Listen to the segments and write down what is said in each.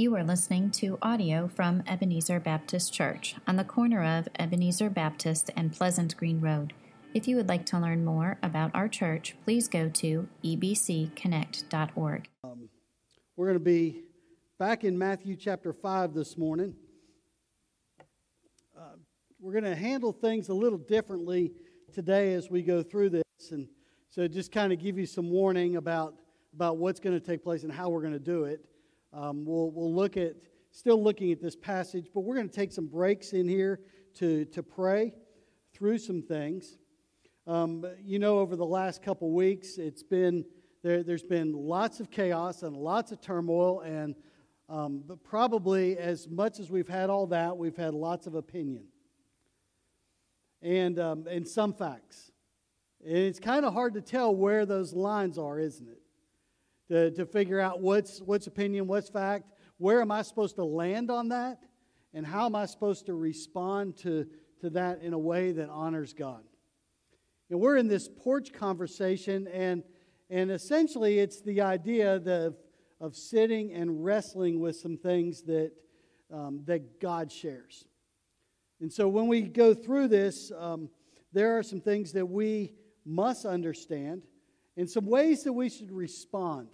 You are listening to audio from Ebenezer Baptist Church on the corner of Ebenezer Baptist and Pleasant Green Road. If you would like to learn more about our church, please go to ebcconnect.org. Um, we're going to be back in Matthew chapter 5 this morning. Uh, we're going to handle things a little differently today as we go through this. And so, just kind of give you some warning about, about what's going to take place and how we're going to do it. Um, we'll, we'll look at, still looking at this passage, but we're going to take some breaks in here to, to pray through some things. Um, you know, over the last couple weeks, it's been, there, there's been lots of chaos and lots of turmoil, and um, but probably as much as we've had all that, we've had lots of opinion and, um, and some facts. And it's kind of hard to tell where those lines are, isn't it? To, to figure out what's, what's opinion, what's fact, where am I supposed to land on that, and how am I supposed to respond to, to that in a way that honors God. And we're in this porch conversation, and, and essentially it's the idea of, of sitting and wrestling with some things that, um, that God shares. And so when we go through this, um, there are some things that we must understand and some ways that we should respond.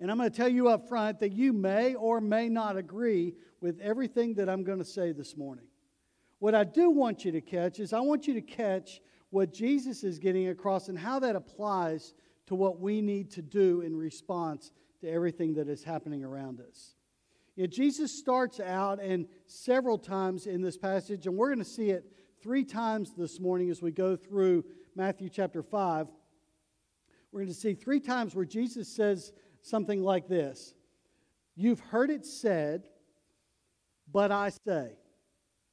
And I'm going to tell you up front that you may or may not agree with everything that I'm going to say this morning. What I do want you to catch is I want you to catch what Jesus is getting across and how that applies to what we need to do in response to everything that is happening around us. Know, Jesus starts out and several times in this passage, and we're going to see it three times this morning as we go through Matthew chapter 5. We're going to see three times where Jesus says something like this You've heard it said, but I say.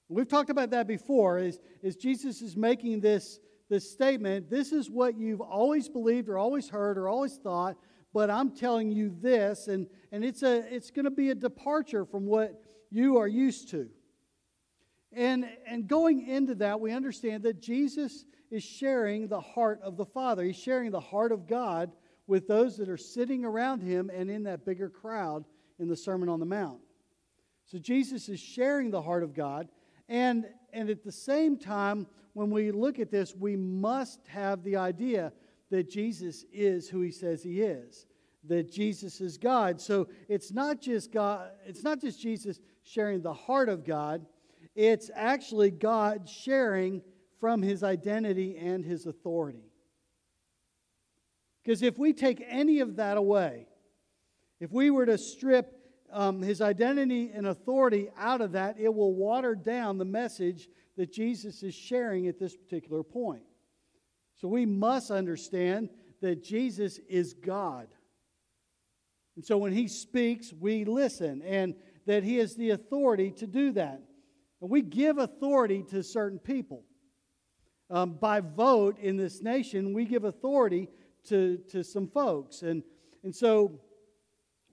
We've talked about that before, is, is Jesus is making this, this statement. This is what you've always believed or always heard or always thought, but I'm telling you this, and, and it's, a, it's going to be a departure from what you are used to. And, and going into that, we understand that Jesus is sharing the heart of the Father. He's sharing the heart of God with those that are sitting around him and in that bigger crowd in the Sermon on the Mount. So Jesus is sharing the heart of God. And, and at the same time, when we look at this, we must have the idea that Jesus is who he says he is, that Jesus is God. So it's not just God, it's not just Jesus sharing the heart of God, it's actually God sharing from his identity and his authority. Because if we take any of that away, if we were to strip um, his identity and authority out of that, it will water down the message that Jesus is sharing at this particular point. So we must understand that Jesus is God. And so when he speaks, we listen, and that he has the authority to do that. And we give authority to certain people. Um, by vote in this nation, we give authority to, to some folks. And, and so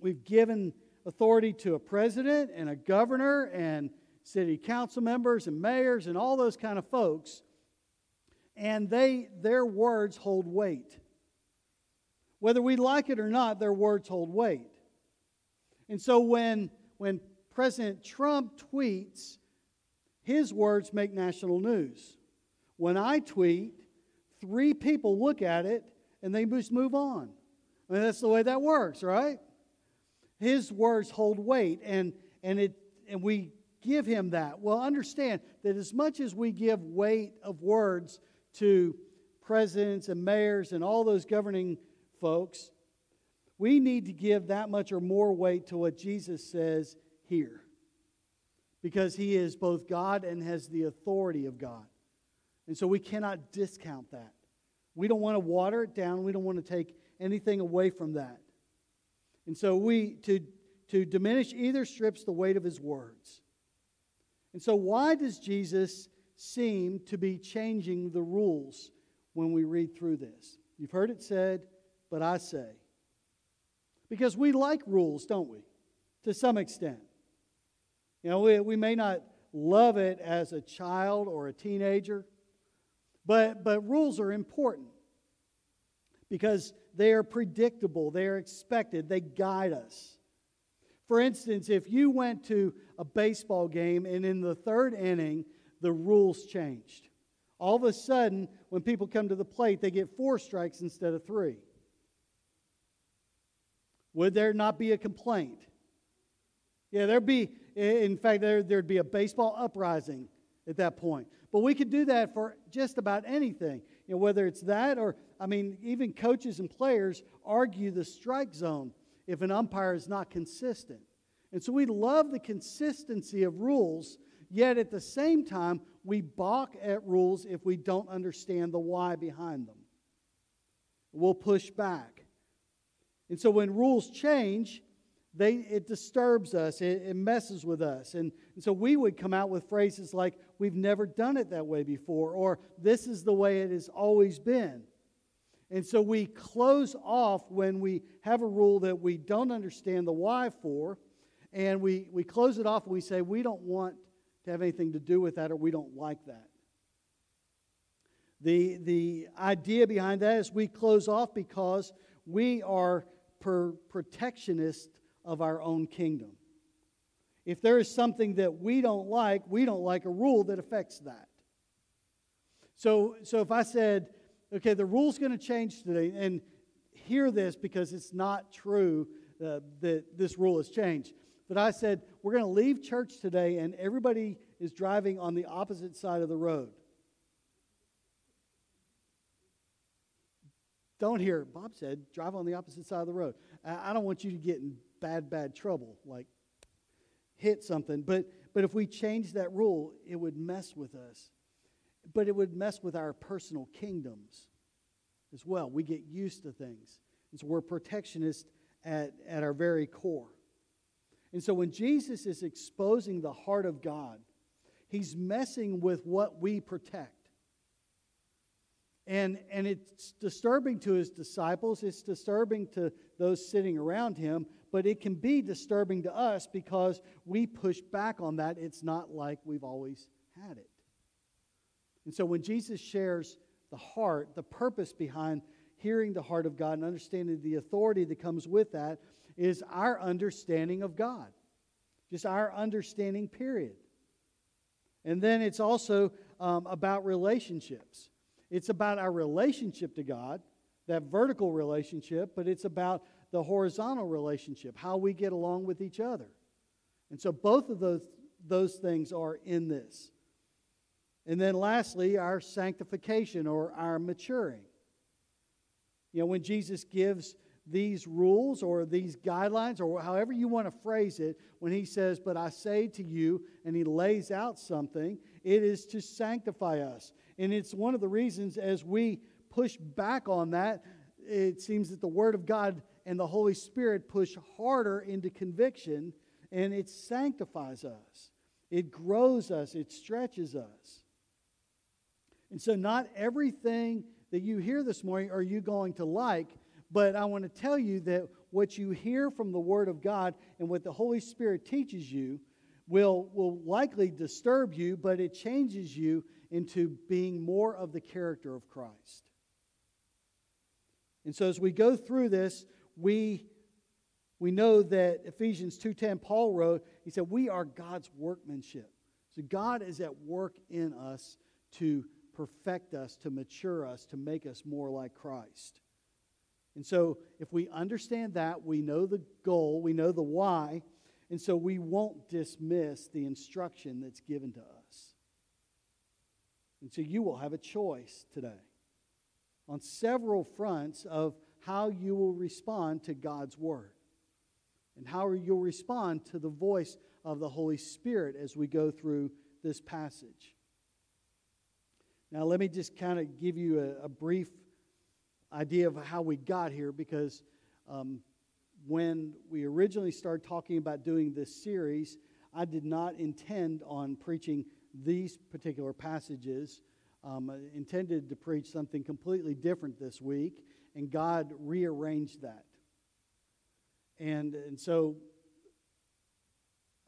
we've given authority to a president and a governor and city council members and mayors and all those kind of folks. And they, their words hold weight. Whether we like it or not, their words hold weight. And so when, when President Trump tweets, his words make national news. When I tweet, three people look at it and they just move on. I mean, that's the way that works, right? His words hold weight, and, and, it, and we give him that. Well, understand that as much as we give weight of words to presidents and mayors and all those governing folks, we need to give that much or more weight to what Jesus says here. Because he is both God and has the authority of God. And so we cannot discount that. We don't want to water it down. We don't want to take anything away from that. And so we to to diminish either strips the weight of his words. And so why does Jesus seem to be changing the rules when we read through this? You've heard it said, but I say. Because we like rules, don't we? To some extent. You know, we, we may not love it as a child or a teenager, but, but rules are important because they are predictable, they are expected, they guide us. For instance, if you went to a baseball game and in the third inning, the rules changed. All of a sudden, when people come to the plate, they get four strikes instead of three. Would there not be a complaint? Yeah, there'd be, in fact, there, there'd be a baseball uprising at that point. But we could do that for just about anything. You know, whether it's that or, I mean, even coaches and players argue the strike zone if an umpire is not consistent. And so we love the consistency of rules, yet at the same time, we balk at rules if we don't understand the why behind them. We'll push back. And so when rules change, they, it disturbs us, it, it messes with us. And, and so we would come out with phrases like, We've never done it that way before, or This is the way it has always been. And so we close off when we have a rule that we don't understand the why for, and we, we close it off and we say, We don't want to have anything to do with that, or we don't like that. The, the idea behind that is we close off because we are per protectionist of our own kingdom. If there is something that we don't like, we don't like a rule that affects that. So, so if I said, okay, the rule's going to change today, and hear this because it's not true uh, that this rule has changed. But I said, we're going to leave church today, and everybody is driving on the opposite side of the road. Don't hear, Bob said, drive on the opposite side of the road. I don't want you to get in bad, bad trouble, like hit something. But, but if we change that rule, it would mess with us. But it would mess with our personal kingdoms as well. We get used to things. And so we're protectionist at, at our very core. And so when Jesus is exposing the heart of God, he's messing with what we protect. And, and it's disturbing to his disciples, it's disturbing to those sitting around him, but it can be disturbing to us because we push back on that. It's not like we've always had it. And so when Jesus shares the heart, the purpose behind hearing the heart of God and understanding the authority that comes with that is our understanding of God, just our understanding, period. And then it's also um, about relationships. It's about our relationship to God, that vertical relationship, but it's about the horizontal relationship, how we get along with each other. And so both of those, those things are in this. And then lastly, our sanctification or our maturing. You know, when Jesus gives these rules or these guidelines or however you want to phrase it, when he says, But I say to you, and he lays out something, it is to sanctify us. And it's one of the reasons as we push back on that, it seems that the Word of God and the Holy Spirit push harder into conviction and it sanctifies us. It grows us, it stretches us. And so, not everything that you hear this morning are you going to like, but I want to tell you that what you hear from the Word of God and what the Holy Spirit teaches you will, will likely disturb you, but it changes you into being more of the character of Christ. And so as we go through this, we we know that Ephesians 2:10 Paul wrote, he said, "We are God's workmanship." So God is at work in us to perfect us, to mature us, to make us more like Christ. And so if we understand that, we know the goal, we know the why, and so we won't dismiss the instruction that's given to us. And so you will have a choice today on several fronts of how you will respond to God's Word and how you'll respond to the voice of the Holy Spirit as we go through this passage. Now, let me just kind of give you a, a, brief idea of how we got here because um, when we originally started talking about doing this series, I did not intend on preaching these particular passages. Um, I intended to preach something completely different this week, and God rearranged that. And, and so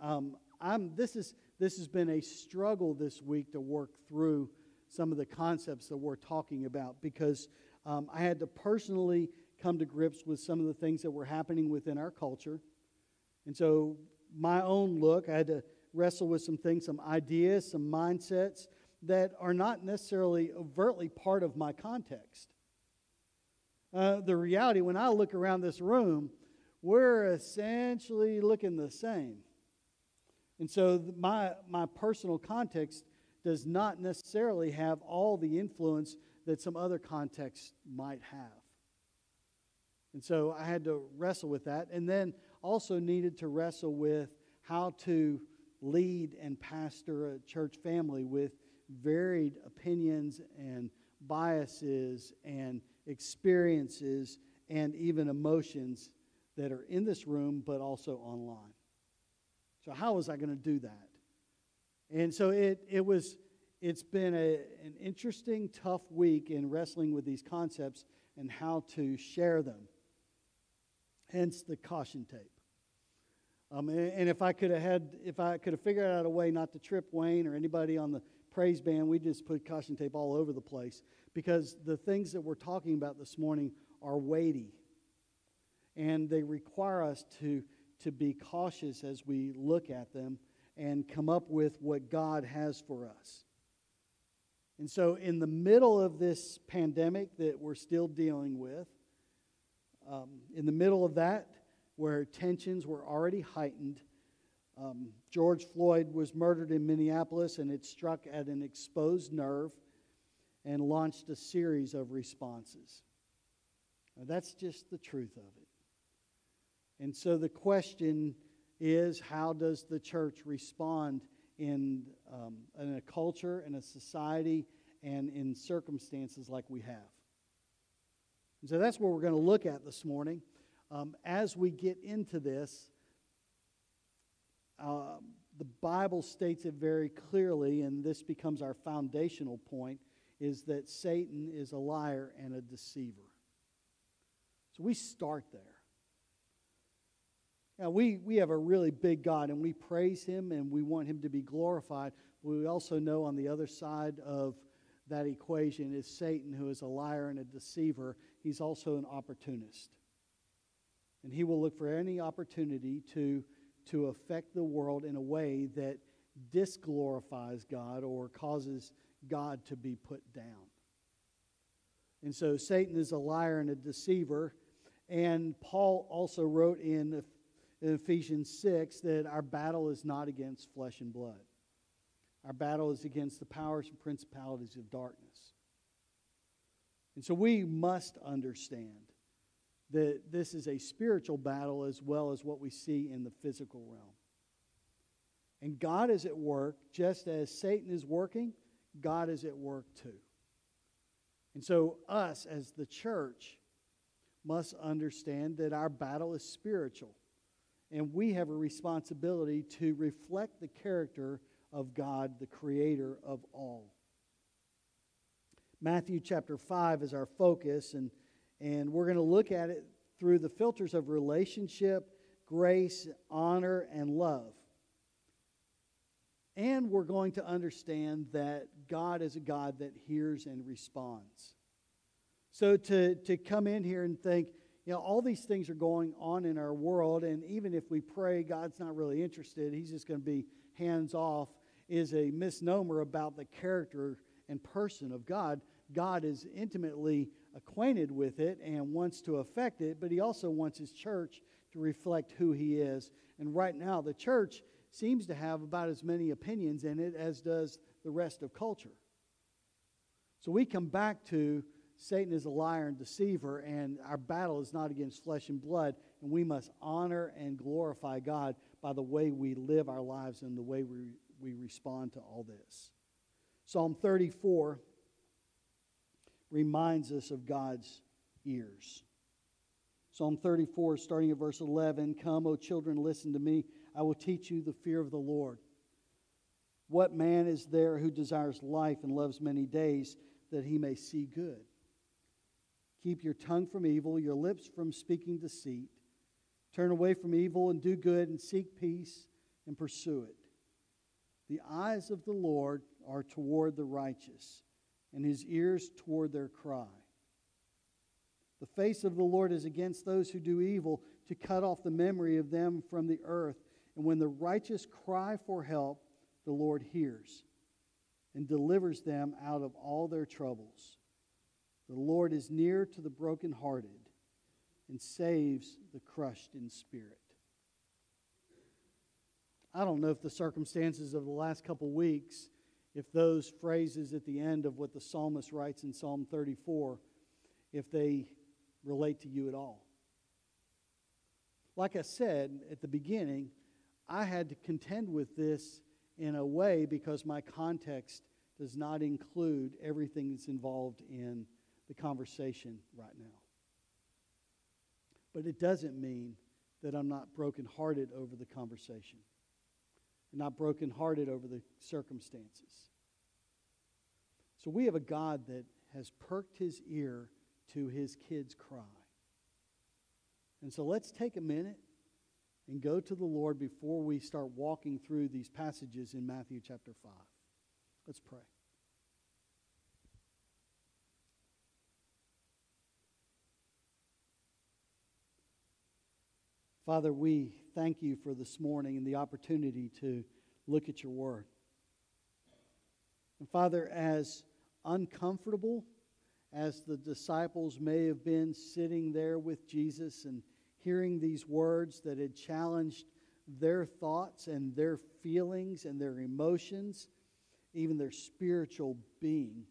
um, I'm, this, is, this has been a struggle this week to work through some of the concepts that we're talking about because um, I had to personally come to grips with some of the things that were happening within our culture. And so, my own look, I had to wrestle with some things, some ideas, some mindsets that are not necessarily overtly part of my context. Uh, the reality, when I look around this room, we're essentially looking the same. And so, my, my personal context does not necessarily have all the influence that some other context might have. And so I had to wrestle with that. And then also needed to wrestle with how to lead and pastor a church family with varied opinions and biases and experiences and even emotions that are in this room but also online. So how was I going to do that? And so it, it was it's been a, an interesting, tough week in wrestling with these concepts and how to share them. Hence the caution tape. Um, and, and, if I could have had, if I could have figured out a way not to trip Wayne or anybody on the praise band, we just put caution tape all over the place because the things that we're talking about this morning are weighty, and they require us to to be cautious as we look at them and come up with what God has for us. And so, in the middle of this pandemic that we're still dealing with, um, in the middle of that, where tensions were already heightened, um, George Floyd was murdered in Minneapolis and it struck at an exposed nerve and launched a series of responses. Now, that's just the truth of it. And so the question is how does the church respond in, um, in a culture, in a society, and in circumstances like we have? And so that's what we're going to look at this morning. Um, as we get into this, uh, the Bible states it very clearly, and this becomes our foundational point, is that Satan is a liar and a deceiver. So we start there. Now, we, we have a really big God, and we praise Him and we want Him to be glorified. But we also know on the other side of that equation is Satan, who is a liar and a deceiver. He's also an opportunist. And he will look for any opportunity to, to affect the world in a way that disglorifies God or causes God to be put down. And so Satan is a liar and a deceiver. And Paul also wrote in Ephesians 6 that our battle is not against flesh and blood. Our battle is against the powers and principalities of darkness. And so we must understand that this is a spiritual battle as well as what we see in the physical realm. And God is at work, just as Satan is working, God is at work too. And so, us as the church must understand that our battle is spiritual and we have a responsibility to reflect the character of God, the creator of all. Matthew chapter 5 is our focus, and, and we're going to look at it through the filters of relationship, grace, honor, and love. And we're going to understand that God is a God that hears and responds. So to, to come in here and think, you know, all these things are going on in our world, and even if we pray, God's not really interested, He's just going to be hands off, is a misnomer about the character and person of God. God is intimately acquainted with it and wants to affect it, but He also wants His church to reflect who He is. And right now, the church seems to have about as many opinions in it as does the rest of culture. So we come back to Satan is a liar and deceiver, and our battle is not against flesh and blood, and we must honor and glorify God by the way we live our lives and the way we, we respond to all this. Psalm 34 reminds us of God's ears. Psalm 34, starting at verse 11 Come, O children, listen to me. I will teach you the fear of the Lord. What man is there who desires life and loves many days that he may see good? Keep your tongue from evil, your lips from speaking deceit. Turn away from evil and do good and seek peace and pursue it. The eyes of the Lord are toward the righteous, and his ears toward their cry. The face of the Lord is against those who do evil, to cut off the memory of them from the earth. And when the righteous cry for help, the Lord hears and delivers them out of all their troubles. The Lord is near to the brokenhearted and saves the crushed in spirit. I don't know if the circumstances of the last couple weeks, if those phrases at the end of what the psalmist writes in Psalm 34, if they relate to you at all. Like I said at the beginning, I had to contend with this in a way because my context does not include everything that's involved in the conversation right now. But it doesn't mean that I'm not brokenhearted over the conversation, and not brokenhearted over the circumstances. So we have a God that has perked his ear to his kids' cry. And so let's take a minute and go to the Lord before we start walking through these passages in Matthew chapter 5. Let's pray. Father, we thank you for this morning and the opportunity to look at your word. And Father, as uncomfortable as the disciples may have been sitting there with Jesus and hearing these words that had challenged their thoughts and their feelings and their emotions, even their spiritual being.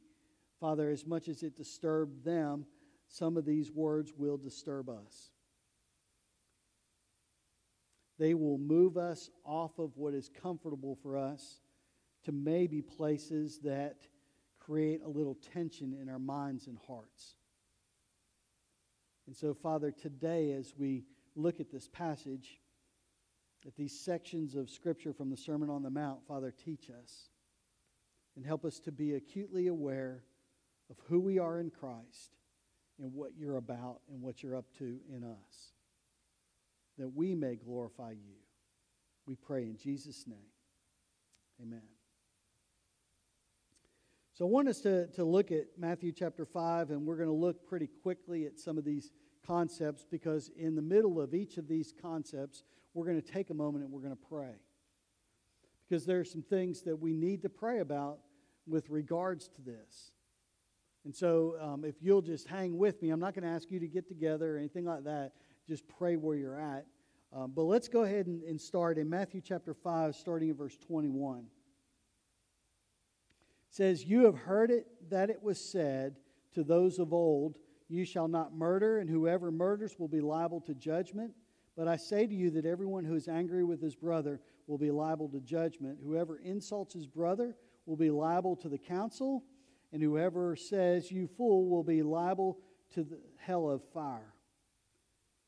Father, as much as it disturbed them, some of these words will disturb us. They will move us off of what is comfortable for us to maybe places that create a little tension in our minds and hearts. And so, Father, today as we look at this passage, at these sections of Scripture from the Sermon on the Mount, Father, teach us and help us to be acutely aware of who we are in Christ and what you're about and what you're up to in us, that we may glorify you. We pray in Jesus' name. Amen. So I want us to, to look at Matthew chapter 5, and we're going to look pretty quickly at some of these concepts because in the middle of each of these concepts, we're going to take a moment and we're going to pray. Because there are some things that we need to pray about with regards to this. And so, um, if you'll just hang with me, I'm not going to ask you to get together or anything like that. Just pray where you're at. Um, but let's go ahead and, and start in Matthew chapter 5, starting in verse 21 says, You have heard it that it was said to those of old, You shall not murder, and whoever murders will be liable to judgment. But I say to you that everyone who is angry with his brother will be liable to judgment. Whoever insults his brother will be liable to the council, and whoever says, You fool, will be liable to the hell of fire.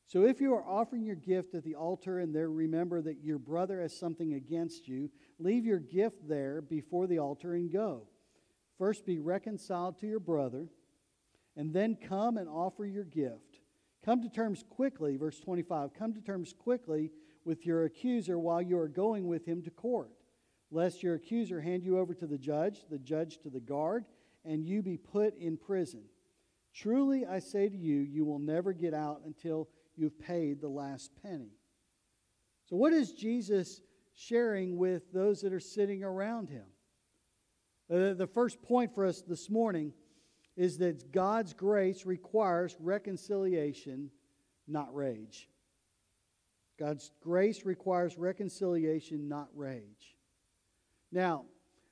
So if you are offering your gift at the altar and there remember that your brother has something against you, leave your gift there before the altar and go. First be reconciled to your brother, and then come and offer your gift. Come to terms quickly, verse 25. Come to terms quickly with your accuser while you are going with him to court, lest your accuser hand you over to the judge, the judge to the guard, and you be put in prison. Truly, I say to you, you will never get out until you've paid the last penny. So, what is Jesus sharing with those that are sitting around him? Uh, the first point for us this morning is that God's grace requires reconciliation, not rage. God's grace requires reconciliation, not rage. Now,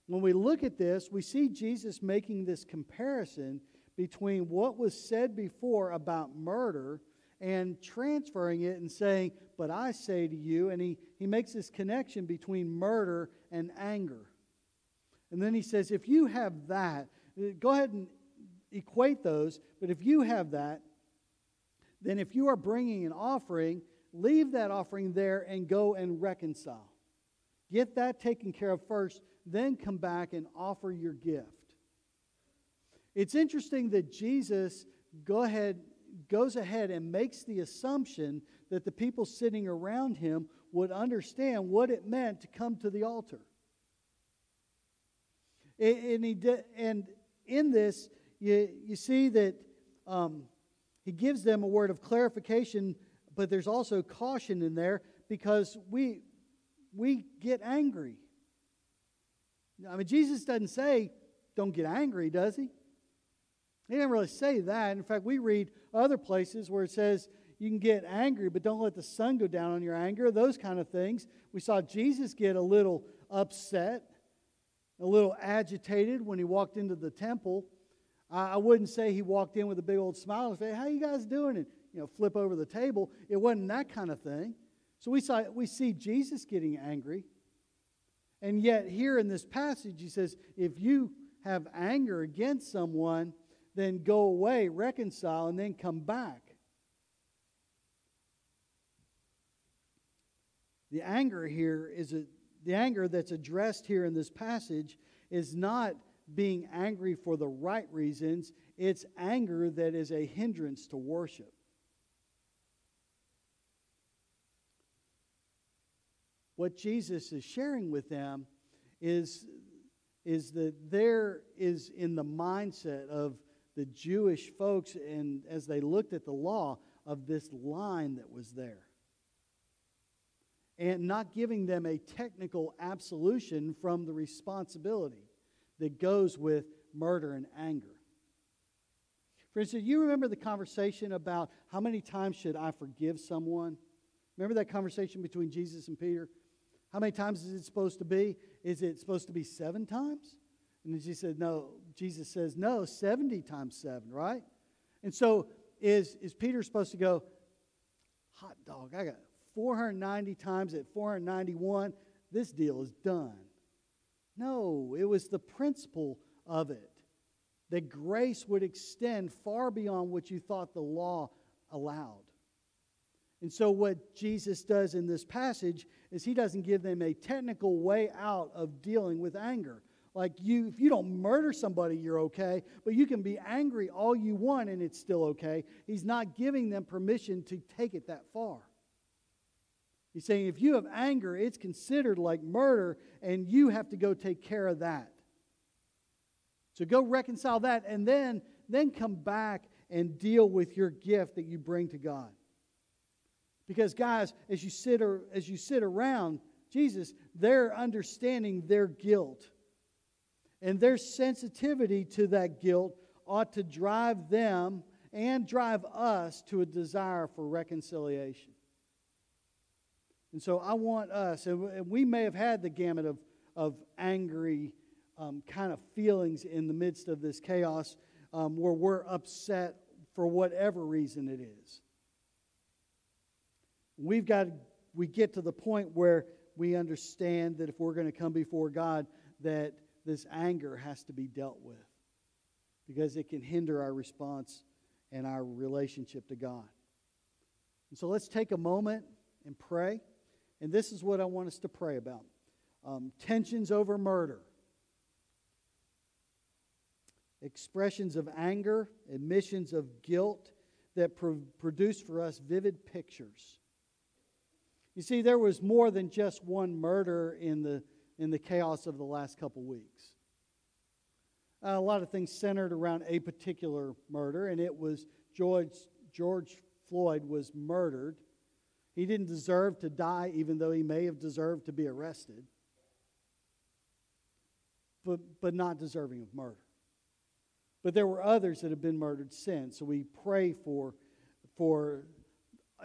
when we look at this, we see Jesus making this comparison between what was said before about murder and transferring it and saying, But I say to you, and he, he makes this connection between murder and anger. And then he says, if you have that, go ahead and equate those, but if you have that, then if you are bringing an offering, leave that offering there and go and reconcile. Get that taken care of first, then come back and offer your gift. It's interesting that Jesus go ahead, goes ahead and makes the assumption that the people sitting around him would understand what it meant to come to the altar. And, he did, and in this, you, you see that um, he gives them a word of clarification but there's also caution in there because we, we get angry. I mean, Jesus doesn't say, don't get angry, does he? He didn't really say that. In fact, we read other places where it says you can get angry, but don't let the sun go down on your anger, those kind of things. We saw Jesus get a little upset, a little agitated when he walked into the temple. I wouldn't say he walked in with a big old smile and say, How you guys doing? And you know, flip over the table. It wasn't that kind of thing. So we saw we see Jesus getting angry. And yet here in this passage, he says, if you have anger against someone, then go away, reconcile, and then come back. The anger here is a, the anger that's addressed here in this passage is not being angry for the right reasons, it's anger that is a hindrance to worship. What Jesus is sharing with them is, is that there is in the mindset of the Jewish folks, and as they looked at the law, of this line that was there and not giving them a technical absolution from the responsibility that goes with murder and anger. For instance, you remember the conversation about how many times should I forgive someone? Remember that conversation between Jesus and Peter? How many times is it supposed to be? Is it supposed to be seven times? And then Jesus said, No. Jesus says, No, 70 times seven, right? And so is, is Peter supposed to go, Hot dog, I got 490 times at 491, this deal is done. No, it was the principle of it that grace would extend far beyond what you thought the law allowed. And so, what Jesus does in this passage is he doesn't give them a technical way out of dealing with anger. Like, you, if you don't murder somebody, you're okay, but you can be angry all you want and it's still okay. He's not giving them permission to take it that far. He's saying if you have anger, it's considered like murder, and you have to go take care of that. So go reconcile that, and then, then come back and deal with your gift that you bring to God. Because, guys, as you sit, or, as you sit around Jesus, they're understanding their guilt. And their sensitivity to that guilt ought to drive them and drive us to a desire for reconciliation. And so I want us, and we may have had the gamut of, of angry um, kind of feelings in the midst of this chaos um, where we're upset for whatever reason it is. We've got, we get to the point where we understand that if we're going to come before God, that this anger has to be dealt with because it can hinder our response and our relationship to God. And so let's take a moment and pray. And this is what I want us to pray about um, tensions over murder, expressions of anger, admissions of guilt that pro- produce for us vivid pictures. You see, there was more than just one murder in the, in the chaos of the last couple weeks. Uh, a lot of things centered around a particular murder, and it was George, George Floyd was murdered he didn't deserve to die, even though he may have deserved to be arrested, but, but not deserving of murder. But there were others that have been murdered since. So we pray for, for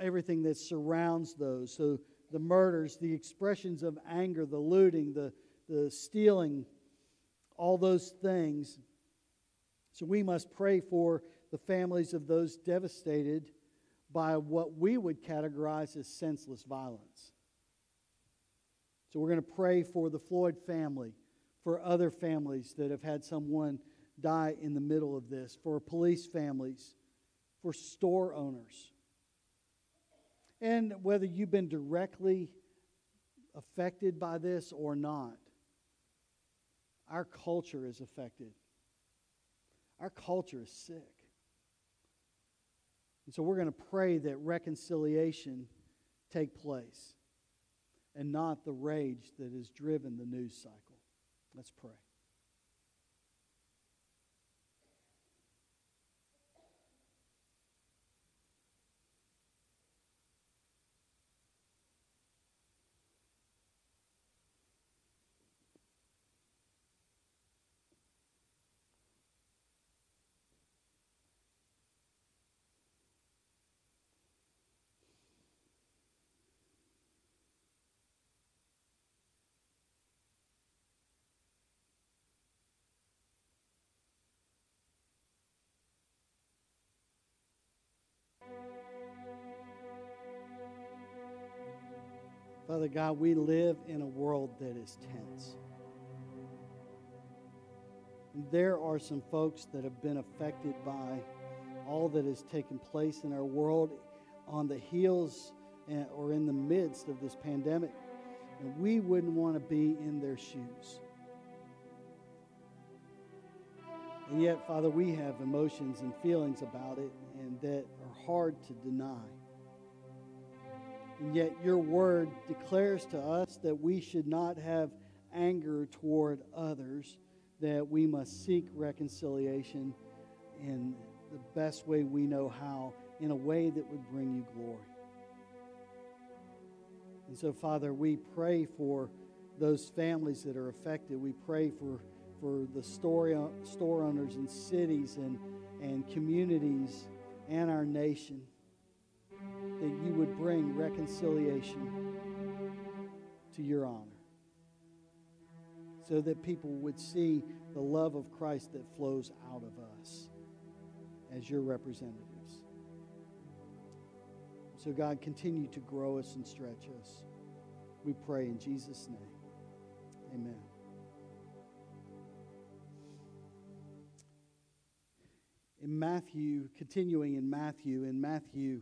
everything that surrounds those. So the murders, the expressions of anger, the looting, the, the stealing, all those things. So we must pray for the families of those devastated by what we would categorize as senseless violence. So we're going to pray for the Floyd family, for other families that have had someone die in the middle of this, for police families, for store owners. And whether you've been directly affected by this or not, our culture is affected. Our culture is sick. And so we're going to pray that reconciliation take place and not the rage that has driven the news cycle. Let's pray. Father God, we live in a world that is tense. And there are some folks that have been affected by all that has taken place in our world on the heels eh, or in the midst of this pandemic. And we wouldn't want to be in their shoes. And yet, Father, we have emotions and feelings about it and that are hard to deny. And yet, your word declares to us that we should not have anger toward others, that we must seek reconciliation in the best way we know how, in a way that would bring you glory. And so, Father, we pray for those families that are affected. We pray for, for the store, store owners in cities and, and communities and our nation that you would bring reconciliation to your honor so that people would see the love of Christ that flows out of us as your representatives. So, God, continue to grow us and stretch us. We pray in Jesus' name. Amen. In Matthew, continuing in Matthew, in Matthew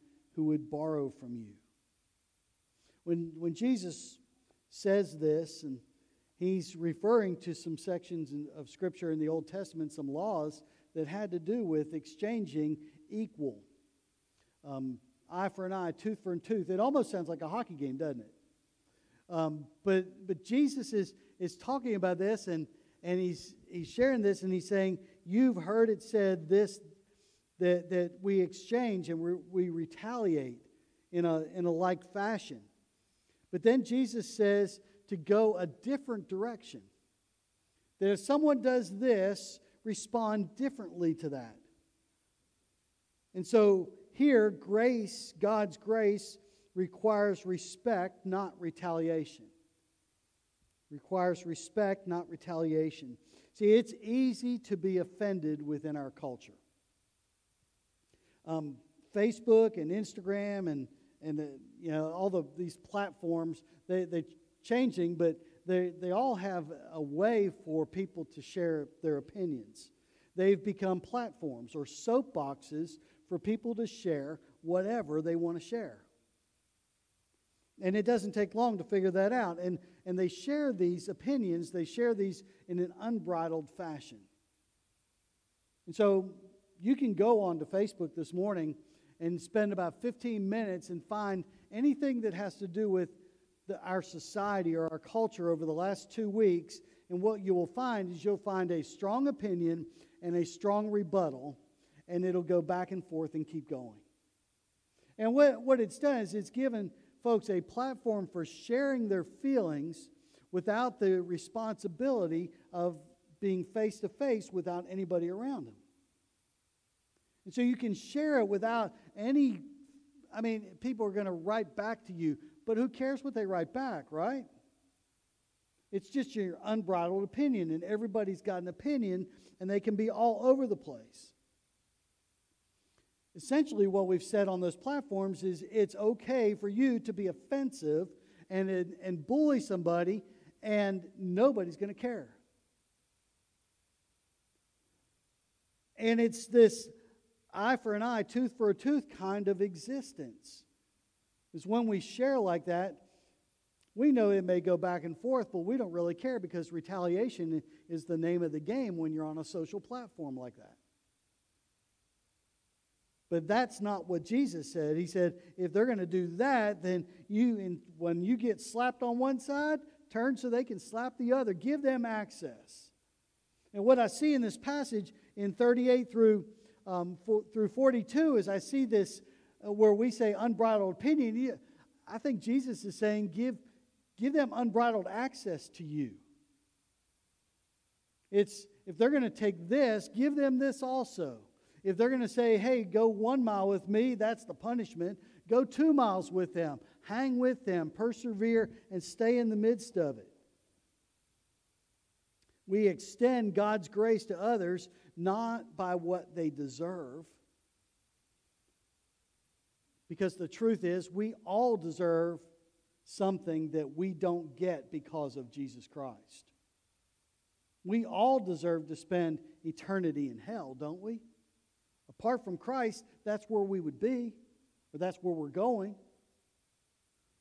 who would borrow from you. When, when Jesus says this, and he's referring to some sections of Scripture in the Old Testament, some laws that had to do with exchanging equal. Um, eye for an eye, tooth for a tooth. It almost sounds like a hockey game, doesn't it? Um, but, but Jesus is, is talking about this and, and he's, he's sharing this and he's saying, You've heard it said this, that, that we exchange and we, we retaliate in a, in a like fashion. But then Jesus says, to go a different direction. That if someone does this, respond differently to that. And so here, grace, God's grace, requires respect, not retaliation. Requires respect, not retaliation. See, it's easy to be offended within our culture. Um, Facebook and Instagram and, and the, you know, all the, these platforms, they, they're changing, but they, they all have a way for people to share their opinions. They've become platforms or soapboxes for people to share whatever they want to share. And it doesn't take long to figure that out. And, and they share these opinions, they share these in an unbridled fashion. And so you can go onto Facebook this morning and spend about 15 minutes and find anything that has to do with the, our society or our culture over the last two weeks. And what you will find is you'll find a strong opinion and a strong rebuttal, and it'll go back and forth and keep going. And what, what it's done is it's given folks a platform for sharing their feelings without the responsibility of being face to face without anybody around them. And so you can share it without any, I mean, people are going to write back to you but who cares what they write back, right? It's just your unbridled opinion, and everybody's got an opinion, and they can be all over the place. Essentially, what we've said on those platforms is it's okay for you to be offensive and, and bully somebody, and nobody's going to care. And it's this eye for an eye, tooth for a tooth kind of existence is when we share like that, we know it may go back and forth, but we don't really care because retaliation is the name of the game when you're on a social platform like that. But that's not what Jesus said. He said, if they're going to do that, then you, when you get slapped on one side, turn so they can slap the other. Give them access. And what I see in this passage in 38 through, um, for, through 42 as I see this uh, where we say unbridled opinion, I think Jesus is saying, give, give them unbridled access to you. It's if they're going to take this, give them this also. If they're going to say, hey, go one mile with me, that's the punishment. Go two miles with them. Hang with them. Persevere and stay in the midst of it. We extend God's grace to others not by what they deserve. Because the truth is, we all deserve something that we don't get because of Jesus Christ. We all deserve to spend eternity in hell, don't we? Apart from Christ, that's where we would be, or that's where we're going.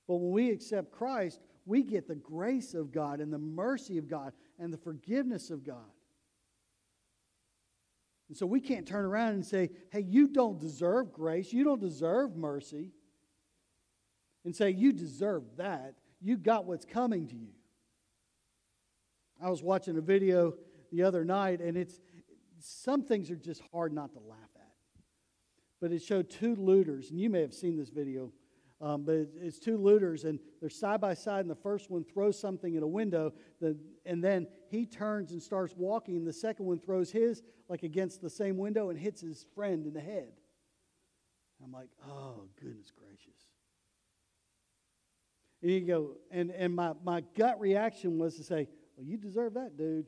But when we accept Christ, we get the grace of God and the mercy of God and the forgiveness of God. And so we can't turn around and say, hey, you don't deserve grace, you don't deserve mercy, and say, you deserve that. You got what's coming to you. I was watching a video the other night, and it's some things are just hard not to laugh at. But it showed two looters, and you may have seen this video, um, but it's two looters, and they're side by side, and the first one throws something at a window, the, and then he turns and starts walking, and the second one throws his like against the same window and hits his friend in the head. I'm like, oh, goodness gracious. And you go, and, and my, my gut reaction was to say, well, you deserve that, dude.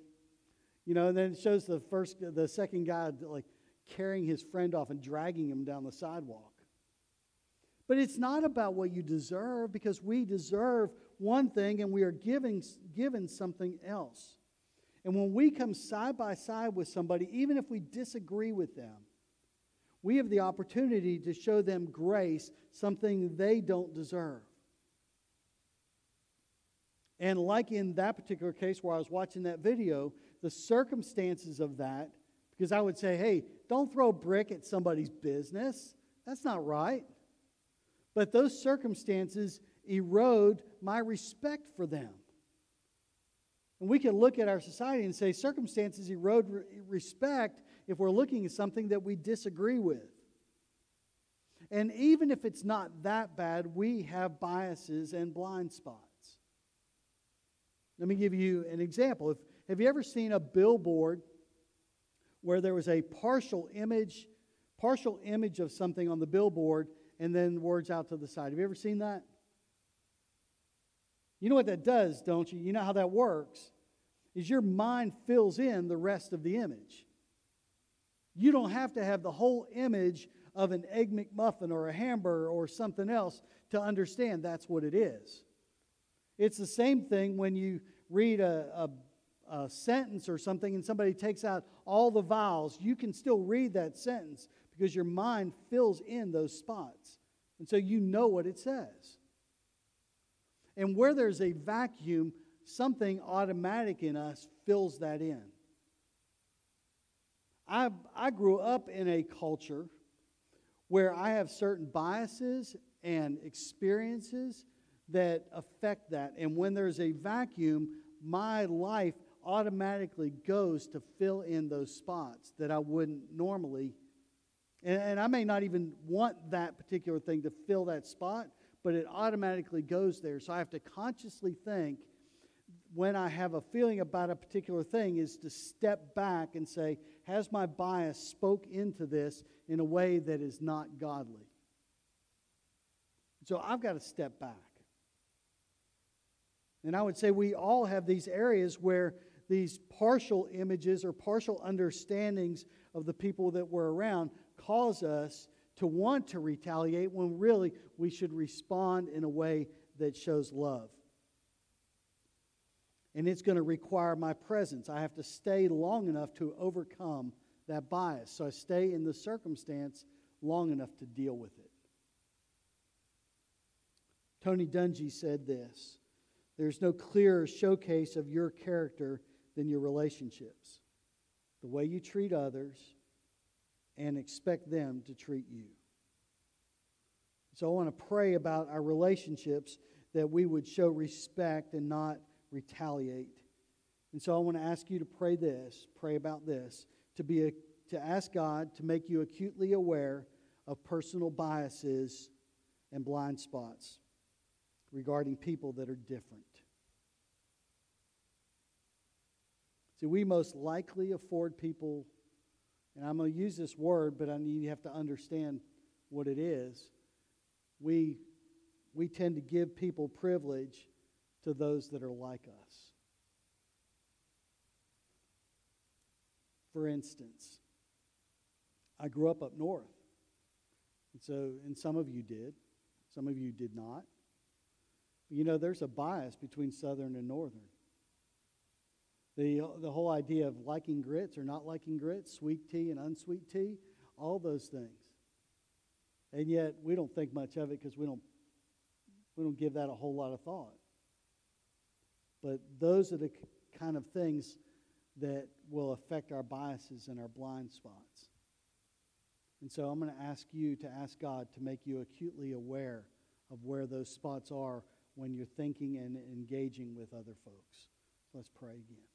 You know, and then it shows the first, the second guy like carrying his friend off and dragging him down the sidewalk. But it's not about what you deserve because we deserve one thing and we are giving, given something else. And when we come side by side with somebody, even if we disagree with them, we have the opportunity to show them grace, something they don't deserve. And like in that particular case where I was watching that video, the circumstances of that, because I would say, hey, don't throw a brick at somebody's business. That's not right. But those circumstances erode my respect for them. And we can look at our society and say circumstances erode re- respect if we're looking at something that we disagree with. And even if it's not that bad, we have biases and blind spots. Let me give you an example. If, have you ever seen a billboard where there was a partial image, partial image of something on the billboard and then words out to the side? Have you ever seen that? You know what that does, don't you? You know how that works? Is your mind fills in the rest of the image. You don't have to have the whole image of an Egg McMuffin or a hamburger or something else to understand that's what it is. It's the same thing when you read a, a, a, sentence or something and somebody takes out all the vowels. You can still read that sentence because your mind fills in those spots. And so you know what it says. And where there's a vacuum, something automatic in us fills that in. I, I grew up in a culture where I have certain biases and experiences that affect that. And when there's a vacuum, my life automatically goes to fill in those spots that I wouldn't normally. And, and, I may not even want that particular thing to fill that spot, but it automatically goes there. So I have to consciously think when I have a feeling about a particular thing is to step back and say, has my bias spoke into this in a way that is not godly? So I've got to step back. And I would say we all have these areas where these partial images or partial understandings of the people that we're around cause us to want to retaliate when really we should respond in a way that shows love. And it's going to require my presence. I have to stay long enough to overcome that bias. So I stay in the circumstance long enough to deal with it. Tony Dungy said this there's no clearer showcase of your character than your relationships, the way you treat others, and expect them to treat you. So I want to pray about our relationships that we would show respect and not retaliate. And so I want to ask you to pray this, pray about this, to be a, to ask God to make you acutely aware of personal biases and blind spots. regarding people that are different. See, we most likely afford people, and I'm going to use this word, but I need you have to understand what it is. We, we tend to give people privilege to those that are like us. For instance, I grew up up north. And so, and some of you did, some of you did not. You know, there's a bias between southern and northern. The, the whole idea of liking grits or not liking grits, sweet tea and unsweet tea, all those things. And yet we don't think much of it because we don't, we don't give that a whole lot of thought. But those are the kind of things that will affect our biases and our blind spots. And so I'm going to ask you to ask God to make you acutely aware of where those spots are when you're thinking and engaging with other folks. Let's pray again.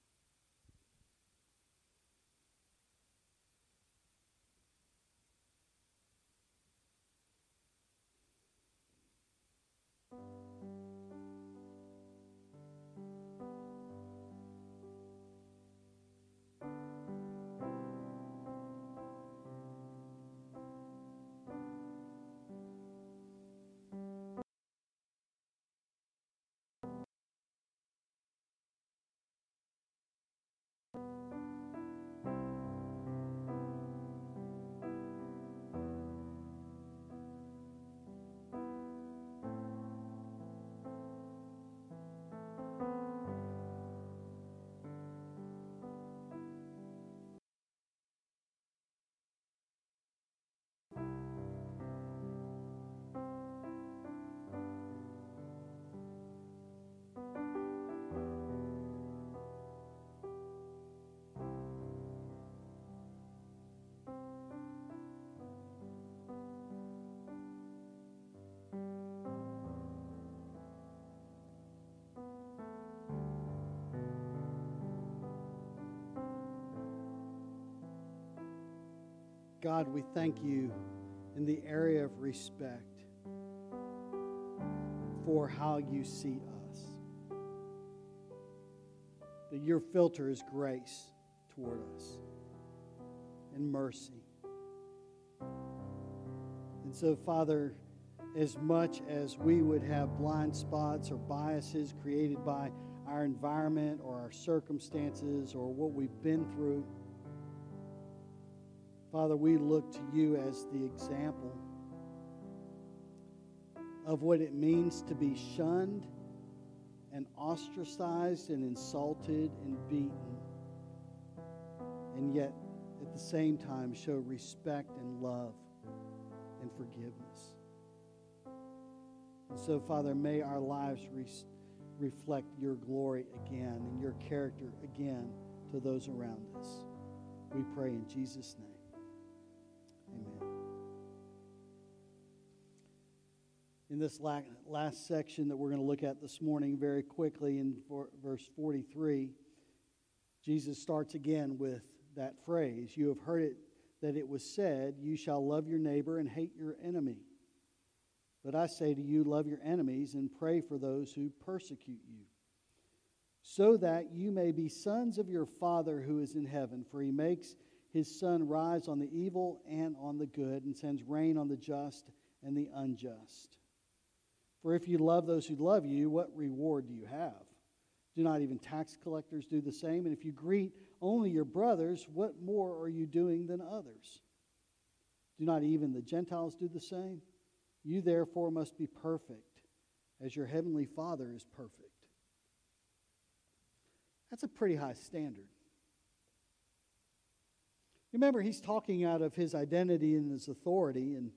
God, we thank you in the area of respect for how you see us. That your filter is grace toward us and mercy. And so, Father, as much as we would have blind spots or biases created by our environment or our circumstances or what we've been through, Father, we look to you as the example of what it means to be shunned and ostracized and insulted and beaten, and yet at the same time show respect and love and forgiveness. And so, Father, may our lives re- reflect your glory again and your character again to those around us. We pray in Jesus' name. In this last section that we're going to look at this morning, very quickly in verse 43, Jesus starts again with that phrase You have heard it that it was said, You shall love your neighbor and hate your enemy. But I say to you, love your enemies and pray for those who persecute you, so that you may be sons of your Father who is in heaven, for he makes his sun rise on the evil and on the good, and sends rain on the just and the unjust. For if you love those who love you, what reward do you have? Do not even tax collectors do the same? And if you greet only your brothers, what more are you doing than others? Do not even the Gentiles do the same? You therefore must be perfect, as your heavenly Father is perfect. That's a pretty high standard. Remember, he's talking out of his identity and his authority, and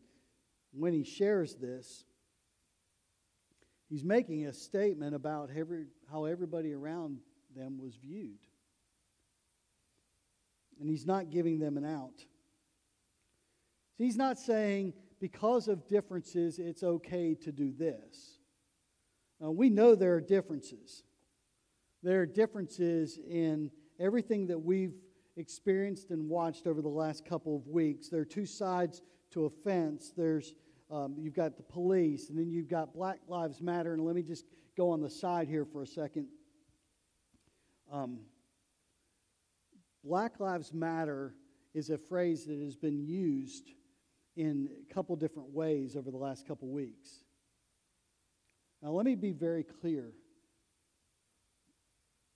when he shares this, he's making a statement about every, how everybody around them was viewed. And he's not giving them an out. he's not saying, because of differences, it's okay to do this. We know there are differences. There are differences in everything that we've experienced and watched over the last couple of weeks. There are two sides to a fence there's um, you've got the police, and then you've got Black Lives Matter. And let me just go on the side here for a second. Um, Black Lives Matter is a phrase that has been used in a couple different ways over the last couple weeks. Now, let me be very clear.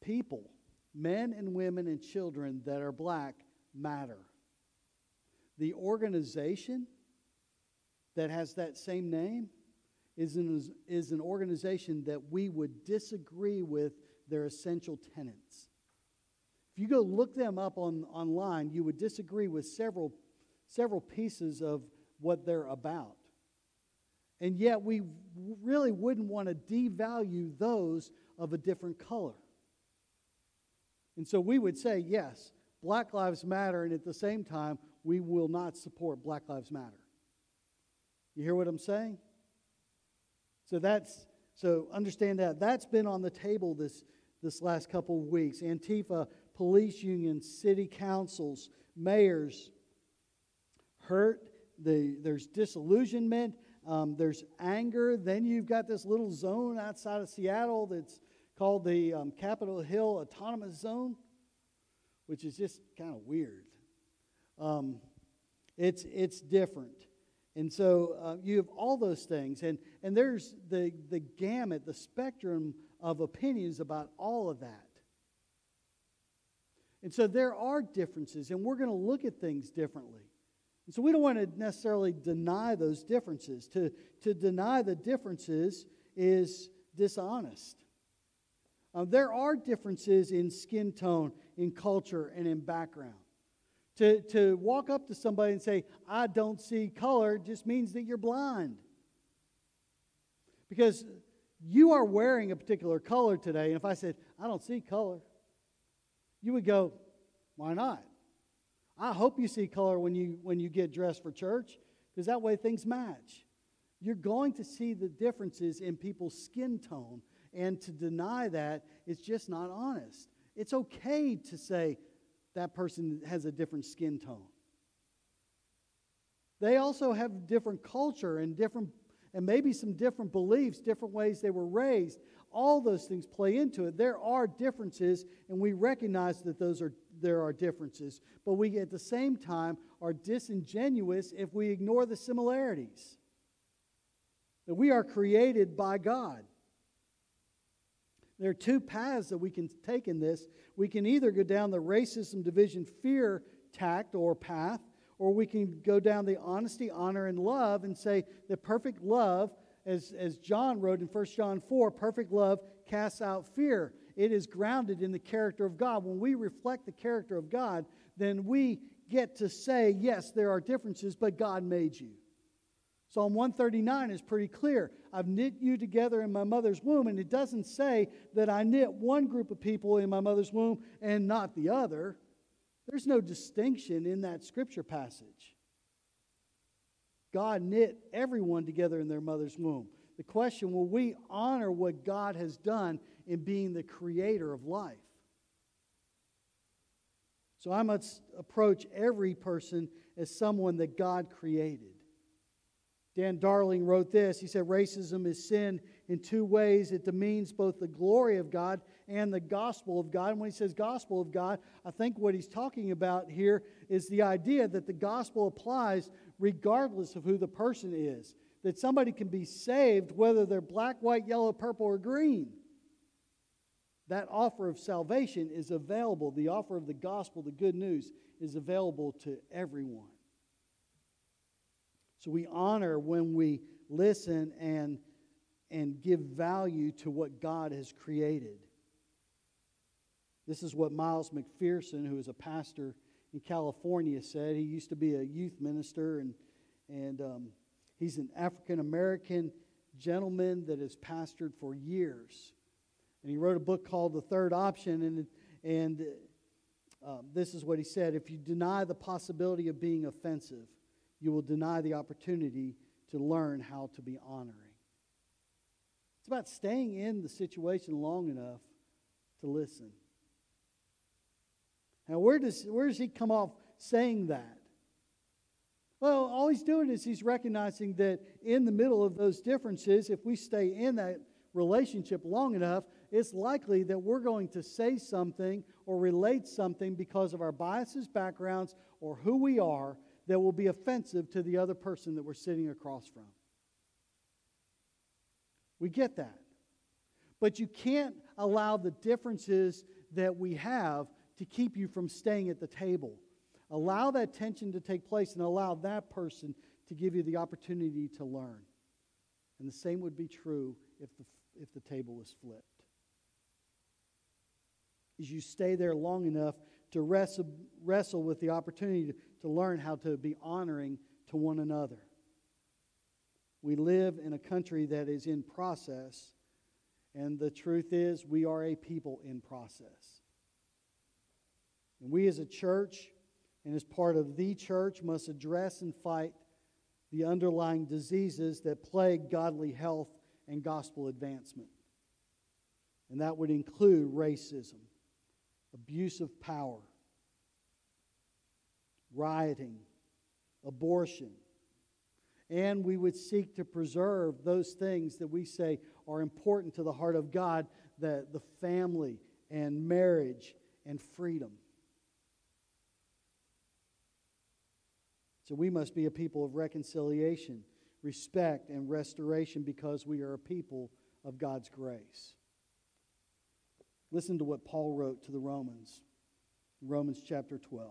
People, men and women and children that are black, matter. The organization that has that same name is an, is an organization that we would disagree with their essential tenets. If you go look them up on, online, you would disagree with several, several pieces of what they're about. And yet, we really wouldn't want to devalue those of a different color. And so we would say, yes, Black Lives Matter, and at the same time, we will not support Black Lives Matter. You hear what I'm saying? So that's so understand that that's been on the table this this last couple of weeks. Antifa, police unions, city councils, mayors hurt. The, there's disillusionment. Um, there's anger. Then you've got this little zone outside of Seattle that's called the um, Capitol Hill Autonomous Zone, which is just kind of weird. Um, it's, it's different. And so uh, you have all those things. And, and there's the, the gamut, the spectrum of opinions about all of that. And so there are differences, and we're going to look at things differently. And so we don't want to necessarily deny those differences. To, to deny the differences is dishonest. Uh, there are differences in skin tone, in culture, and in background. To, to walk up to somebody and say, I don't see color, just means that you're blind. Because you are wearing a particular color today, and if I said, I don't see color, you would go, Why not? I hope you see color when you, when you get dressed for church, because that way things match. You're going to see the differences in people's skin tone, and to deny that is just not honest. It's okay to say, that person has a different skin tone. They also have different culture and different and maybe some different beliefs, different ways they were raised. All those things play into it. There are differences, and we recognize that those are there are differences. But we at the same time are disingenuous if we ignore the similarities. That we are created by God. There are two paths that we can take in this. We can either go down the racism, division, fear tact or path, or we can go down the honesty, honor, and love and say that perfect love, as, as John wrote in 1 John 4, perfect love casts out fear. It is grounded in the character of God. When we reflect the character of God, then we get to say, yes, there are differences, but God made you. Psalm 139 is pretty clear. I've knit you together in my mother's womb, and it doesn't say that I knit one group of people in my mother's womb and not the other. There's no distinction in that scripture passage. God knit everyone together in their mother's womb. The question will we honor what God has done in being the creator of life? So I must approach every person as someone that God created. Dan Darling wrote this. He said, Racism is sin in two ways. It demeans both the glory of God and the gospel of God. And when he says gospel of God, I think what he's talking about here is the idea that the gospel applies regardless of who the person is. That somebody can be saved whether they're black, white, yellow, purple, or green. That offer of salvation is available. The offer of the gospel, the good news, is available to everyone. So we honor when we listen and, and give value to what God has created. This is what Miles McPherson, who is a pastor in California, said. He used to be a youth minister, and, and um, he's an African American gentleman that has pastored for years. And he wrote a book called The Third Option, and, and uh, this is what he said If you deny the possibility of being offensive, you will deny the opportunity to learn how to be honoring. It's about staying in the situation long enough to listen. Now, where does, where does he come off saying that? Well, all he's doing is he's recognizing that in the middle of those differences, if we stay in that relationship long enough, it's likely that we're going to say something or relate something because of our biases, backgrounds, or who we are that will be offensive to the other person that we're sitting across from. We get that. But you can't allow the differences that we have to keep you from staying at the table. Allow that tension to take place and allow that person to give you the opportunity to learn. And the same would be true if the, if the table was flipped. As you stay there long enough to wrestle, wrestle with the opportunity to, to learn how to be honoring to one another. We live in a country that is in process, and the truth is, we are a people in process. And we as a church and as part of the church must address and fight the underlying diseases that plague godly health and gospel advancement. And that would include racism, abuse of power, rioting, abortion. And we would seek to preserve those things that we say are important to the heart of God the, the family and marriage and freedom. So we must be a people of reconciliation, respect, and restoration because we are a people of God's grace. Listen to what Paul wrote to the Romans, Romans chapter 12.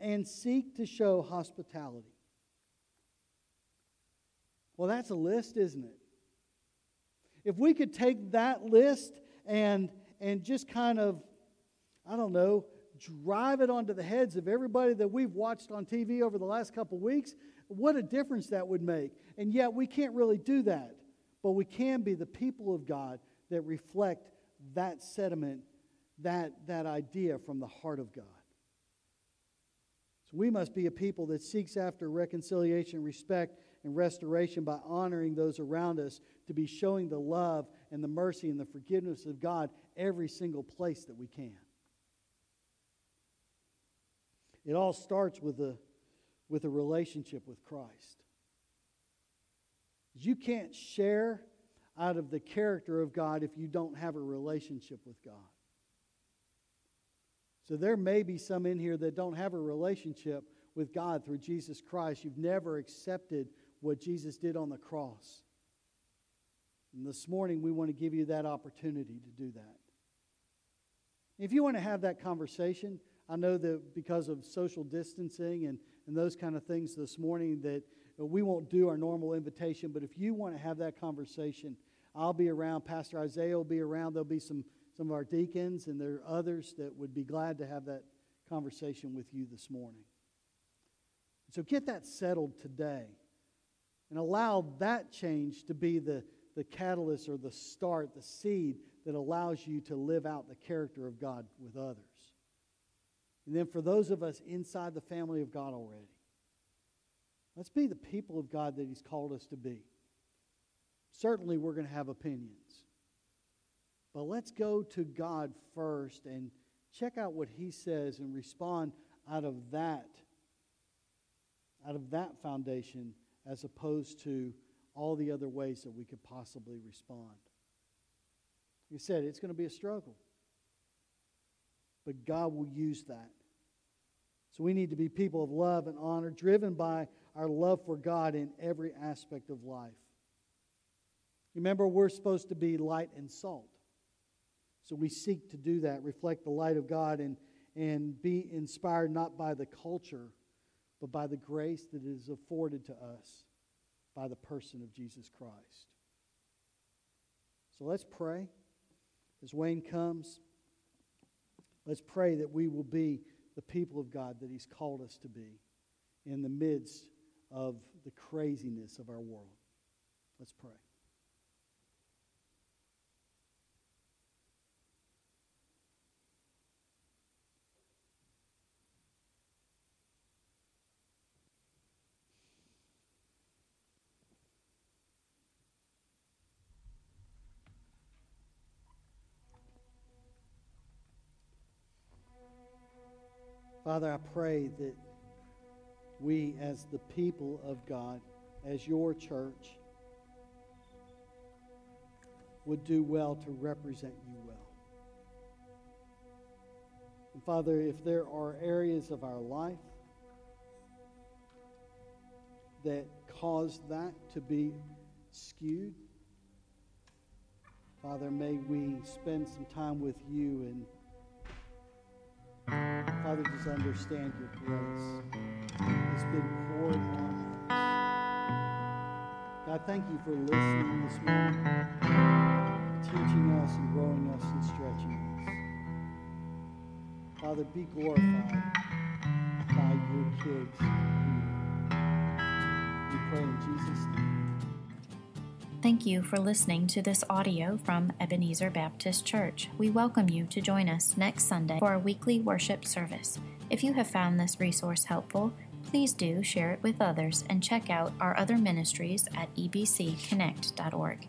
and seek to show hospitality. Well, that's a list, isn't it? If we could take that list and, and just kind of, I don't know, drive it onto the heads of everybody that we've watched on TV over the last couple weeks, what a difference that would make. And yet, we can't really do that. But we can be the people of God that reflect that sentiment, that, that idea from the heart of God. So we must be a people that seeks after reconciliation, respect, and restoration by honoring those around us, to be showing the love and the mercy and the forgiveness of God every single place that we can. It all starts with a, with a relationship with Christ. You can't share out of the character of God if you don't have a relationship with God. So there may be some in here that don't have a relationship with God through Jesus Christ. You've never accepted what Jesus did on the cross. And this morning, we want to give you that opportunity to do that. If you want to have that conversation, I know that because of social distancing and, and those kind of things this morning that we won't do our normal invitation, but if you want to have that conversation, I'll be around. Pastor Isaiah will be around. There'll be some, some of our deacons, and there are others that would be glad to have that conversation with you this morning. So get that settled today and allow that change to be the, the catalyst or the start, the seed that allows you to live out the character of God with others. And then for those of us inside the family of God already, let's be the people of God that He's called us to be. Certainly, we're going to have opinions. But let's go to God first and check out what He says and respond out of that, out of that foundation, as opposed to all the other ways that we could possibly respond. He said it's going to be a struggle. But God will use that so we need to be people of love and honor, driven by our love for God in every aspect of life. Remember, we're supposed to be light and salt. So we seek to do that, reflect the light of God, and, and be inspired not by the culture, but by the grace that is afforded to us by the person of Jesus Christ. So let's pray. As Wayne comes, let's pray that we will be the people of God that He's called us to be in the midst of the craziness of our world. Let's pray. Father, I pray that we, as the people of God, as your church, would do well to represent you well. And Father, if there are areas of our life that cause that to be skewed, Father, may we spend some time with you and Father, just understand your grace has been poured on us. God, thank you for listening this morning, teaching us and growing us and stretching us. Father, be glorified by your kids. We pray in Jesus' name. Thank you for listening to this audio from Ebenezer Baptist Church. We welcome you to join us next Sunday for our weekly worship service. If you have found this resource helpful, please do share it with others and check out our other ministries at ebcconnect.org.